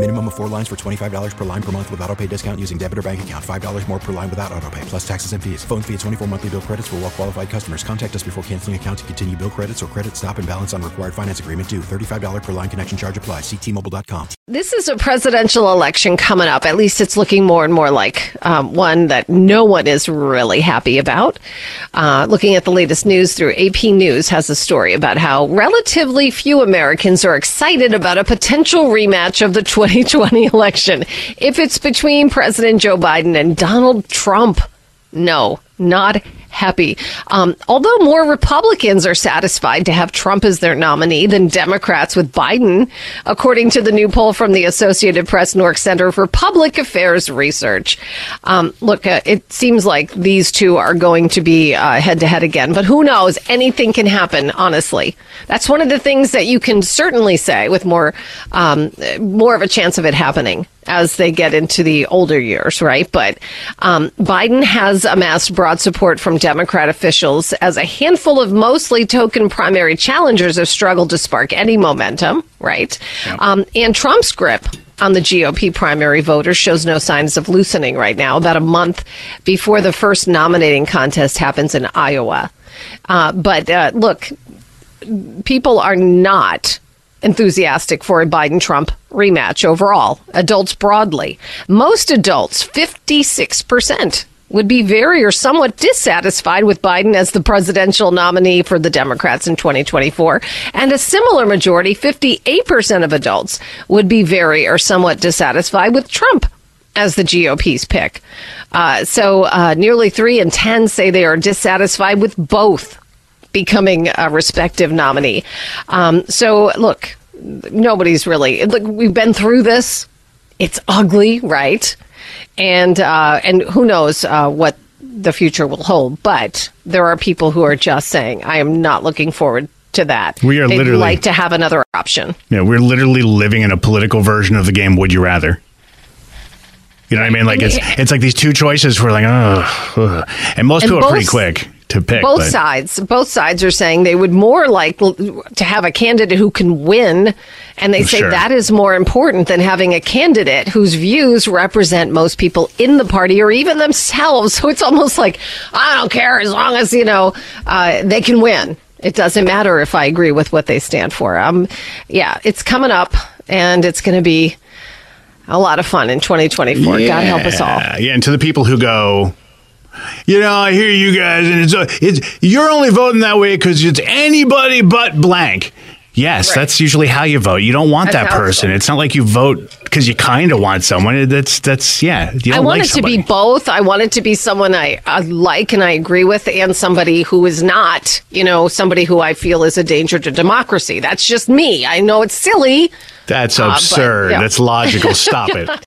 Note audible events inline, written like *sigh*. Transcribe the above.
Minimum of four lines for $25 per line per month with auto pay discount using debit or bank account. $5 more per line without auto pay, plus taxes and fees. Phone fee at 24 monthly bill credits for well qualified customers. Contact us before canceling account to continue bill credits or credit stop and balance on required finance agreement due. $35 per line connection charge apply. Ctmobile.com. This is a presidential election coming up. At least it's looking more and more like um, one that no one is really happy about. Uh, looking at the latest news through AP News has a story about how relatively few Americans are excited about a potential rematch of the 2020 election if it's between President Joe Biden and Donald Trump. No, not happy. Um, although more Republicans are satisfied to have Trump as their nominee than Democrats with Biden, according to the new poll from the Associated Press NORC Center for Public Affairs Research. Um, look, uh, it seems like these two are going to be head to head again, but who knows? Anything can happen, honestly. That's one of the things that you can certainly say with more, um, more of a chance of it happening as they get into the older years, right? But um, Biden has amassed broad support from Democrat officials as a handful of mostly token primary challengers have struggled to spark any momentum, right? Um, and Trump's grip on the GOP primary voters shows no signs of loosening right now, about a month before the first nominating contest happens in Iowa. Uh, but uh, look, people are not enthusiastic for a Biden Trump rematch overall, adults broadly. Most adults, 56%, would be very or somewhat dissatisfied with Biden as the presidential nominee for the Democrats in 2024. And a similar majority, 58% of adults, would be very or somewhat dissatisfied with Trump as the GOP's pick. Uh, so uh, nearly three in 10 say they are dissatisfied with both becoming a respective nominee. Um, so look, nobody's really look. We've been through this. It's ugly, right? And uh, and who knows uh, what the future will hold. But there are people who are just saying, "I am not looking forward." To that, We are They'd literally- like to have another option. Yeah, we're literally living in a political version of the game. Would you rather? You know what I mean? Like it's it's like these two choices. We're like, oh, and most And people are pretty quick to pick. both but- sides. Both sides are saying they would more like to have a candidate who can win and they say Sure. that is more important than having a candidate whose views represent most people in the party or even themselves. *laughs* So it's almost like i don't care as long as you know uh, they can win. It doesn't matter if i agree with what they stand for. Um, yeah it's coming up and it's going to be a lot of fun in 2024 god help us all. Yeah, yeah, and to the people who go, you know, I hear you guys, and it's it's you're only voting that way because it's anybody but blank. Yes, that's usually how you vote. You don't want That's that person. It's not like you vote because you kind of want someone. That's that's yeah. I want like it to be both. I want it to be someone I, I like and I agree with, and somebody who is not, you know, somebody who I feel is a danger to democracy. That's just me. I know it's silly. That's Uh, but, absurd. yeah. That's logical. Stop *laughs* it.